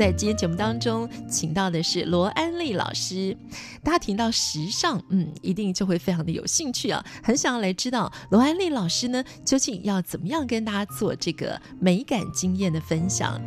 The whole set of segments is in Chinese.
在今天节目当中，请到的是罗安丽老师。大家听到时尚，嗯，一定就会非常的有兴趣啊，很想要来知道罗安丽老师呢，究竟要怎么样跟大家做这个美感经验的分享。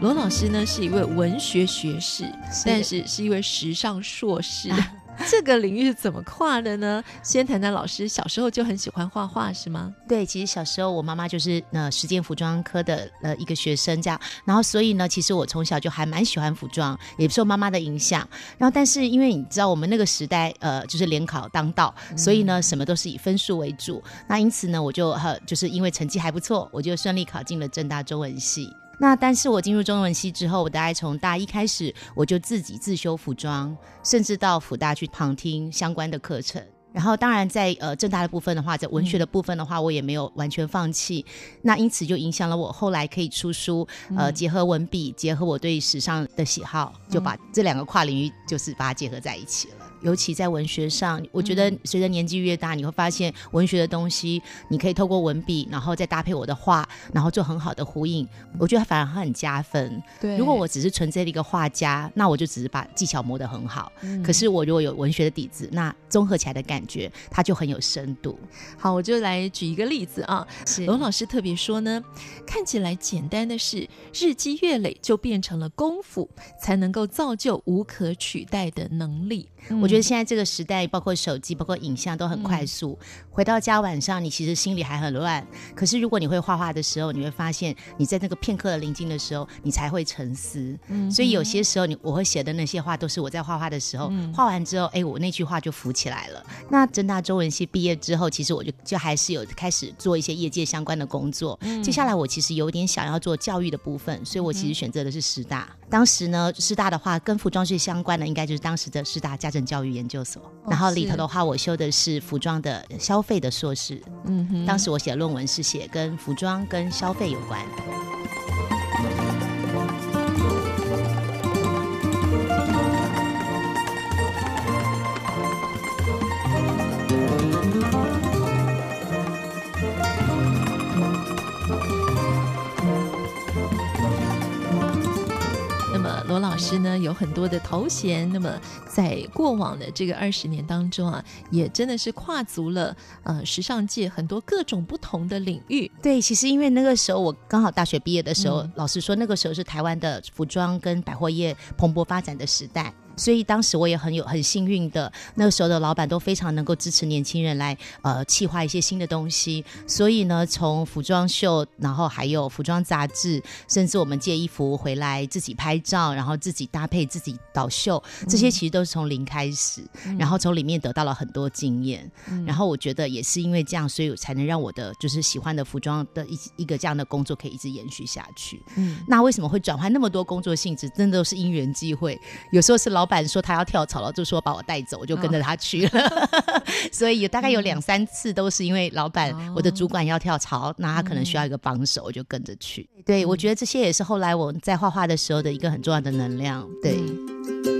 罗老师呢，是一位文学学士，是但是是一位时尚硕士。啊 这个领域是怎么跨的呢？先谈谈老师小时候就很喜欢画画是吗？对，其实小时候我妈妈就是呃实践服装科的呃一个学生这样，然后所以呢，其实我从小就还蛮喜欢服装，也受妈妈的影响。然后但是因为你知道我们那个时代呃就是联考当道，所以呢什么都是以分数为主。那因此呢我就呃就是因为成绩还不错，我就顺利考进了正大中文系。那但是我进入中文系之后，我大概从大一开始，我就自己自修服装，甚至到辅大去旁听相关的课程。然后当然在呃正大的部分的话，在文学的部分的话，我也没有完全放弃。那因此就影响了我后来可以出书，呃，结合文笔，结合我对时尚的喜好，就把这两个跨领域就是把它结合在一起了。尤其在文学上，我觉得随着年纪越大，你会发现文学的东西，你可以透过文笔，然后再搭配我的画，然后做很好的呼应。我觉得反而很加分。对，如果我只是纯粹的一个画家，那我就只是把技巧磨得很好。嗯。可是我如果有文学的底子，那综合起来的感觉，它就很有深度。好，我就来举一个例子啊。是。罗老师特别说呢，看起来简单的事，日积月累就变成了功夫，才能够造就无可取代的能力。我觉得现在这个时代，包括手机，包括影像，都很快速。嗯、回到家晚上，你其实心里还很乱。可是如果你会画画的时候，你会发现你在那个片刻的宁静的时候，你才会沉思。嗯，所以有些时候，你我会写的那些话，都是我在画画的时候，嗯、画完之后，哎，我那句话就浮起来了。那政大中文系毕业之后，其实我就就还是有开始做一些业界相关的工作。嗯、接下来我其实有点想要做教育的部分，所以我其实选择的是师大。嗯、当时呢，师大的话跟服装最相关的，应该就是当时的师大家政教育研究所，然后里头的话，我修的是服装的消费的硕士。嗯哼，当时我写论文是写跟服装跟消费有关。老师呢，有很多的头衔，那么在过往的这个二十年当中啊，也真的是跨足了呃时尚界很多各种不同的领域。对，其实因为那个时候我刚好大学毕业的时候，嗯、老师说那个时候是台湾的服装跟百货业蓬勃发展的时代。所以当时我也很有很幸运的，那个时候的老板都非常能够支持年轻人来呃企划一些新的东西。所以呢，从服装秀，然后还有服装杂志，甚至我们借衣服回来自己拍照，然后自己搭配、自己导秀，这些其实都是从零开始，嗯、然后从里面得到了很多经验。嗯、然后我觉得也是因为这样，所以才能让我的就是喜欢的服装的一一个这样的工作可以一直延续下去。嗯，那为什么会转换那么多工作性质？真的都是因缘际会，有时候是老。说他要跳槽了，就说把我带走，我就跟着他去了。哦、所以大概有两三次都是因为老板，哦、我的主管要跳槽，那他可能需要一个帮手，我就跟着去。嗯、对，我觉得这些也是后来我在画画的时候的一个很重要的能量。对。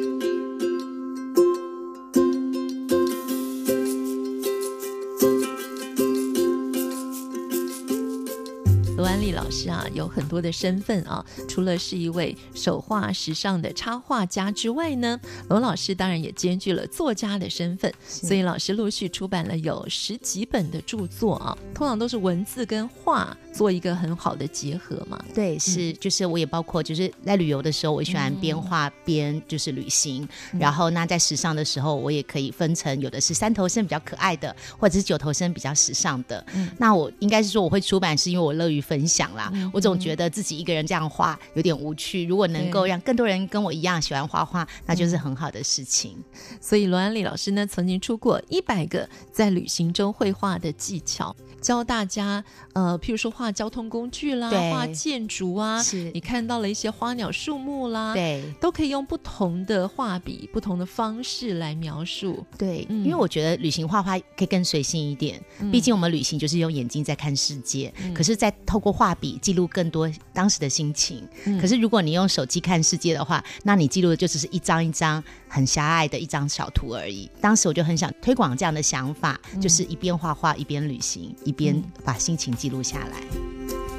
安丽老师啊，有很多的身份啊，除了是一位手画时尚的插画家之外呢，罗老师当然也兼具了作家的身份，所以老师陆续出版了有十几本的著作啊，通常都是文字跟画做一个很好的结合嘛。对，是，就是我也包括就是在旅游的时候，我喜欢边画边就是旅行，嗯、然后那在时尚的时候，我也可以分成有的是三头身比较可爱的，或者是九头身比较时尚的。嗯、那我应该是说我会出版，是因为我乐于分享啦。嗯、我总觉得自己一个人这样画有点无趣，如果能够让更多人跟我一样喜欢画画，那就是很好的事情。所以罗安丽老师呢，曾经出过一百个在旅行中绘画的技巧。教大家，呃，譬如说画交通工具啦，画建筑啊，是你看到了一些花鸟树木啦，对，都可以用不同的画笔、不同的方式来描述。对，嗯、因为我觉得旅行画画可以更随性一点，嗯、毕竟我们旅行就是用眼睛在看世界，嗯、可是在透过画笔记录更多当时的心情。嗯、可是如果你用手机看世界的话，那你记录的就只是一张一张很狭隘的一张小图而已。当时我就很想推广这样的想法，嗯、就是一边画画一边旅行。一边把心情记录下来。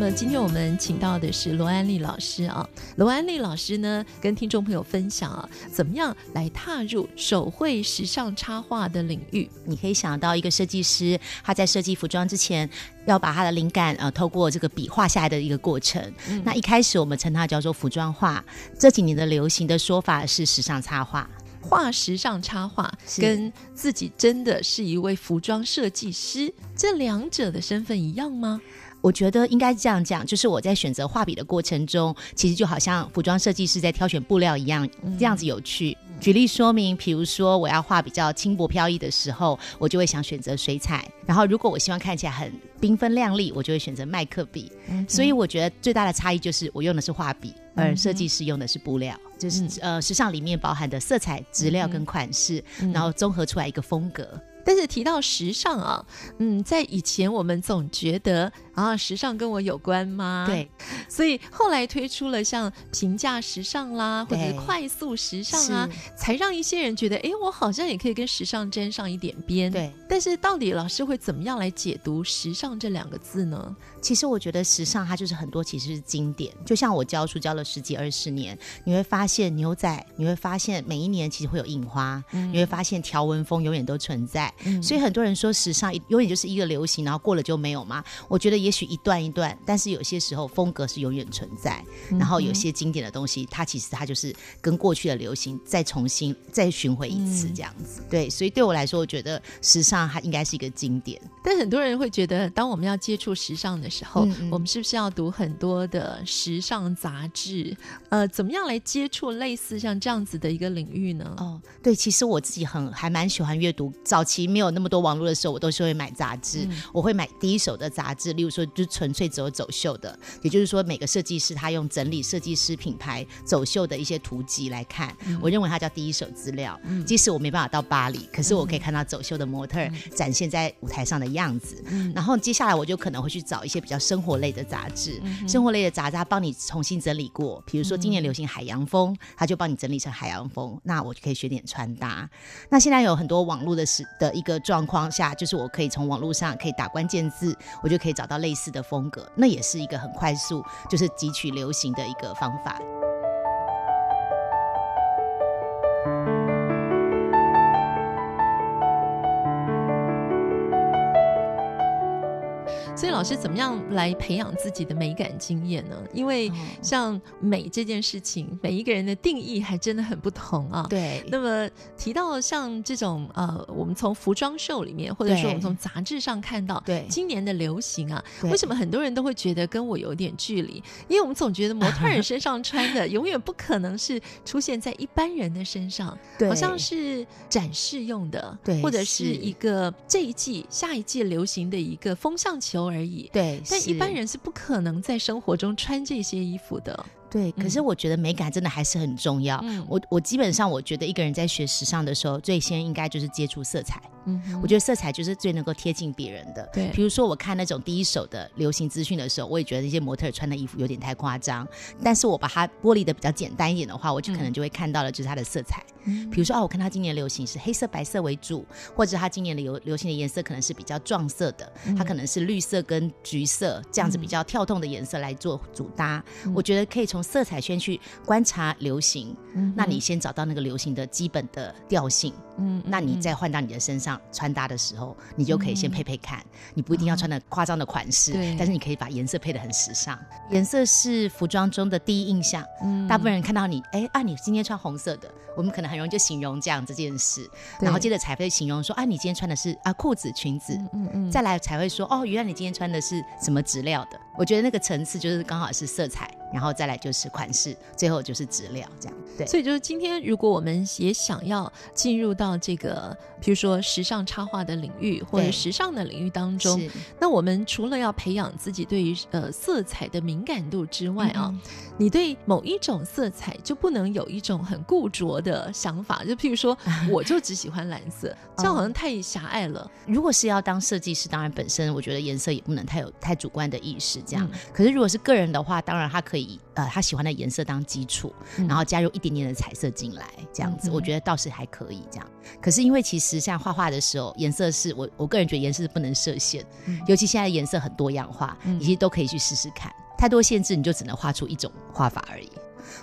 么今天我们请到的是罗安丽老师啊，罗安丽老师呢跟听众朋友分享啊，怎么样来踏入手绘时尚插画的领域？你可以想到一个设计师，他在设计服装之前，要把他的灵感呃透过这个笔画下来的一个过程。嗯、那一开始我们称它叫做服装画，这几年的流行的说法是时尚插画。画时尚插画跟自己真的是一位服装设计师，这两者的身份一样吗？我觉得应该这样讲，就是我在选择画笔的过程中，其实就好像服装设计师在挑选布料一样，这样子有趣。嗯、举例说明，比如说我要画比较轻薄飘逸的时候，我就会想选择水彩；然后如果我希望看起来很缤纷亮丽，我就会选择麦克笔。嗯、所以我觉得最大的差异就是我用的是画笔，而设计师用的是布料，嗯、就是呃时尚里面包含的色彩、质料跟款式，嗯、然后综合出来一个风格。但是提到时尚啊，嗯，在以前我们总觉得啊，时尚跟我有关吗？对，所以后来推出了像平价时尚啦，或者是快速时尚啊，才让一些人觉得，哎，我好像也可以跟时尚沾上一点边。对，但是到底老师会怎么样来解读“时尚”这两个字呢？其实我觉得时尚它就是很多其实是经典，就像我教书教了十几二十年，你会发现牛仔，你会发现每一年其实会有印花，嗯、你会发现条纹风永远都存在。嗯、所以很多人说时尚永远就是一个流行，然后过了就没有嘛。我觉得也许一段一段，但是有些时候风格是永远存在。嗯、然后有些经典的东西，它其实它就是跟过去的流行再重新再巡回一次这样子。嗯、对，所以对我来说，我觉得时尚它应该是一个经典。但很多人会觉得，当我们要接触时尚的时候，我们是不是要读很多的时尚杂志？呃，怎么样来接触类似像这样子的一个领域呢？哦，对，其实我自己很还蛮喜欢阅读。早期没有那么多网络的时候，我都是会买杂志。嗯、我会买第一手的杂志，例如说就纯粹只有走秀的，也就是说每个设计师他用整理设计师品牌走秀的一些图集来看，嗯、我认为它叫第一手资料。嗯、即使我没办法到巴黎，可是我可以看到走秀的模特展现在舞台上的样子。嗯、然后接下来我就可能会去找一些比较生生活类的杂志，嗯、生活类的杂志，它帮你重新整理过。比如说今年流行海洋风，他就帮你整理成海洋风。那我就可以学点穿搭。那现在有很多网络的时的一个状况下，就是我可以从网络上可以打关键字，我就可以找到类似的风格。那也是一个很快速，就是汲取流行的一个方法。老师怎么样来培养自己的美感经验呢？因为像美这件事情，每一个人的定义还真的很不同啊。对。那么提到像这种呃，我们从服装秀里面，或者说我们从杂志上看到，对今年的流行啊，为什么很多人都会觉得跟我有点距离？因为我们总觉得模特儿身上穿的永远不可能是出现在一般人的身上，对好像是展示用的，对，或者是一个这一季、下一季流行的一个风向球。而已，对，但一般人是不可能在生活中穿这些衣服的。对，可是我觉得美感真的还是很重要。嗯，我我基本上我觉得一个人在学时尚的时候，最先应该就是接触色彩。嗯，我觉得色彩就是最能够贴近别人的。对，比如说我看那种第一手的流行资讯的时候，我也觉得那些模特穿的衣服有点太夸张。但是我把它剥离的比较简单一点的话，我就可能就会看到了就是它的色彩。嗯，比如说哦，我看它今年流行是黑色、白色为主，或者它今年的流流行的颜色可能是比较撞色的，它可能是绿色跟橘色这样子比较跳动的颜色来做主搭。嗯，我觉得可以从色彩先去观察流行。嗯，那你先找到那个流行的基本的调性。嗯，那你再换到你的身上穿搭的时候，你就可以先配配看。你不一定要穿的夸张的款式，对，但是你可以把颜色配的很时尚。颜色是服装中的第一印象。嗯，大部分人看到你，哎啊，你今天穿红色的，我们可能很容易就形容这样这件事，然后接着才会形容说，啊，你今天穿的是啊裤子、裙子，嗯嗯，再来才会说，哦，原来你今天穿的是什么质料的。我觉得那个层次就是刚好是色彩。然后再来就是款式，最后就是质量，这样对。所以就是今天，如果我们也想要进入到这个，比如说时尚插画的领域或者时尚的领域当中，那我们除了要培养自己对于呃色彩的敏感度之外啊，嗯、你对某一种色彩就不能有一种很固着的想法，就譬如说，我就只喜欢蓝色，这样好像太狭隘了。如果是要当设计师，当然本身我觉得颜色也不能太有太主观的意识，这样。嗯、可是如果是个人的话，当然他可以。以呃他喜欢的颜色当基础，嗯、然后加入一点点的彩色进来，这样子、嗯、我觉得倒是还可以这样。可是因为其实像画画的时候，颜色是我我个人觉得颜色是不能设限，嗯、尤其现在颜色很多样化，你、嗯、其实都可以去试试看。太多限制你就只能画出一种画法而已。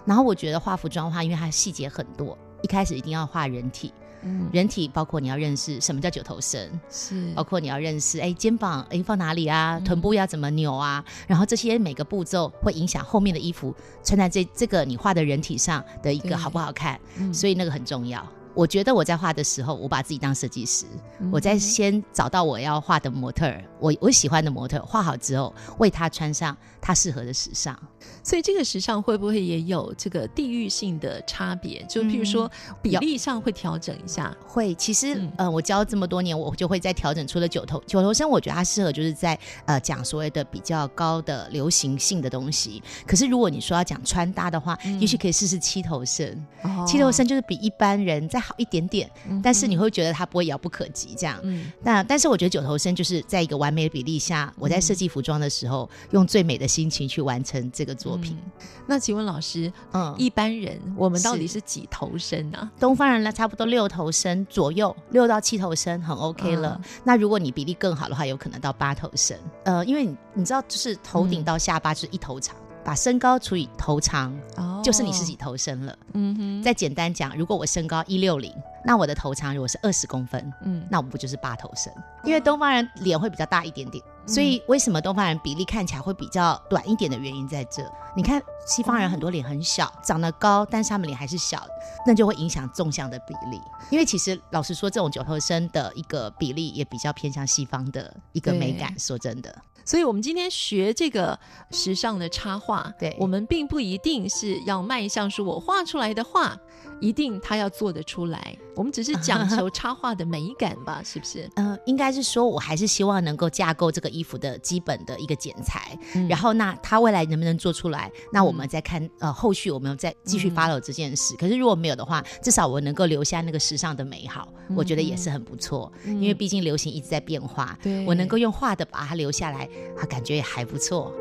然后我觉得画服装的话，因为它细节很多，一开始一定要画人体。嗯，人体包括你要认识什么叫九头身，是。包括你要认识哎肩膀哎放哪里啊，臀部要怎么扭啊，嗯、然后这些每个步骤会影响后面的衣服穿在这这个你画的人体上的一个好不好看，嗯、所以那个很重要。我觉得我在画的时候，我把自己当设计师，嗯、我在先找到我要画的模特儿，我我喜欢的模特画好之后，为他穿上他适合的时尚。所以这个时尚会不会也有这个地域性的差别？就譬如说比例上会调整一下？嗯、会，其实、嗯、呃，我教这么多年，我就会在调整。除了九头九头身，我觉得它适合就是在呃讲所谓的比较高的流行性的东西。可是如果你说要讲穿搭的话，嗯、也许可以试试七头身。哦、七头身就是比一般人在好一点点，嗯、但是你会觉得它不会遥不可及这样。嗯，那但是我觉得九头身就是在一个完美的比例下，我在设计服装的时候，嗯、用最美的心情去完成这个作品。嗯、那请问老师，嗯，一般人我们到底是几头身呢？东方人呢，差不多六头身左右，六到七头身很 OK 了。嗯、那如果你比例更好的话，有可能到八头身。呃，因为你你知道，就是头顶到下巴就是一头长。嗯把身高除以头长，哦，就是你是几头身了。嗯哼。再简单讲，如果我身高一六零，那我的头长如果是二十公分，嗯，那我们不就是八头身？因为东方人脸会比较大一点点，所以为什么东方人比例看起来会比较短一点的原因在这。你看西方人很多脸很小，长得高，但是他们脸还是小，那就会影响纵向的比例。因为其实老实说，这种九头身的一个比例也比较偏向西方的一个美感。说真的。所以，我们今天学这个时尚的插画，对，我们并不一定是要迈向说我画出来的画，一定他要做得出来。我们只是讲求插画的美感吧，是不是？嗯、呃，应该是说，我还是希望能够架构这个衣服的基本的一个剪裁，嗯、然后那他未来能不能做出来？那我们再看，嗯、呃，后续我们再继续 follow 这件事。嗯、可是如果没有的话，至少我能够留下那个时尚的美好，嗯、我觉得也是很不错。嗯、因为毕竟流行一直在变化，对我能够用画的把它留下来，啊感觉也还不错。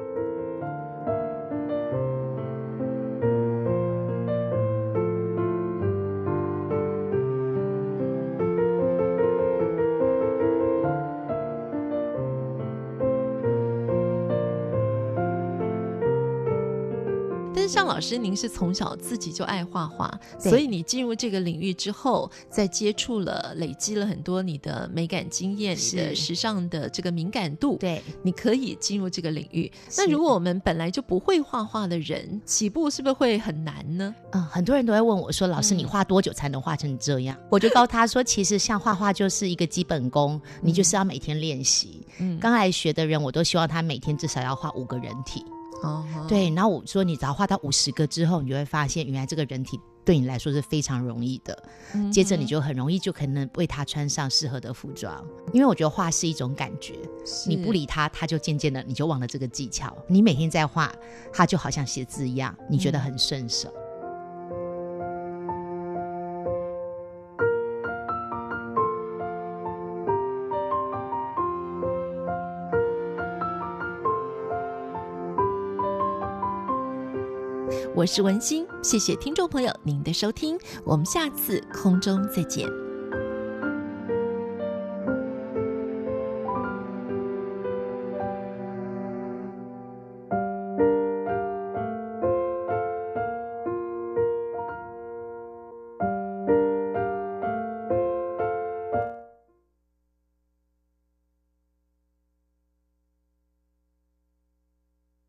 像老师，您是从小自己就爱画画，所以你进入这个领域之后，在接触了、累积了很多你的美感经验、你的时尚的这个敏感度，对，你可以进入这个领域。那如果我们本来就不会画画的人，起步是不是会很难呢？嗯，很多人都会问我说：“老师，你画多久才能画成这样？”嗯、我就告诉他说：“其实像画画就是一个基本功，你就是要每天练习。嗯，刚来学的人，我都希望他每天至少要画五个人体。”哦，oh, 对，然后我说，你只要画到五十个之后，你就会发现，原来这个人体对你来说是非常容易的。嗯、接着你就很容易就可能为他穿上适合的服装，因为我觉得画是一种感觉，你不理他，他就渐渐的你就忘了这个技巧。你每天在画，他就好像写字一样，你觉得很顺手。嗯我是文心，谢谢听众朋友您的收听，我们下次空中再见。